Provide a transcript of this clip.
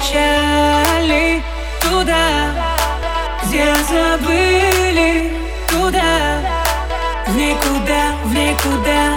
печали Туда, где забыли Туда, в никуда, в никуда.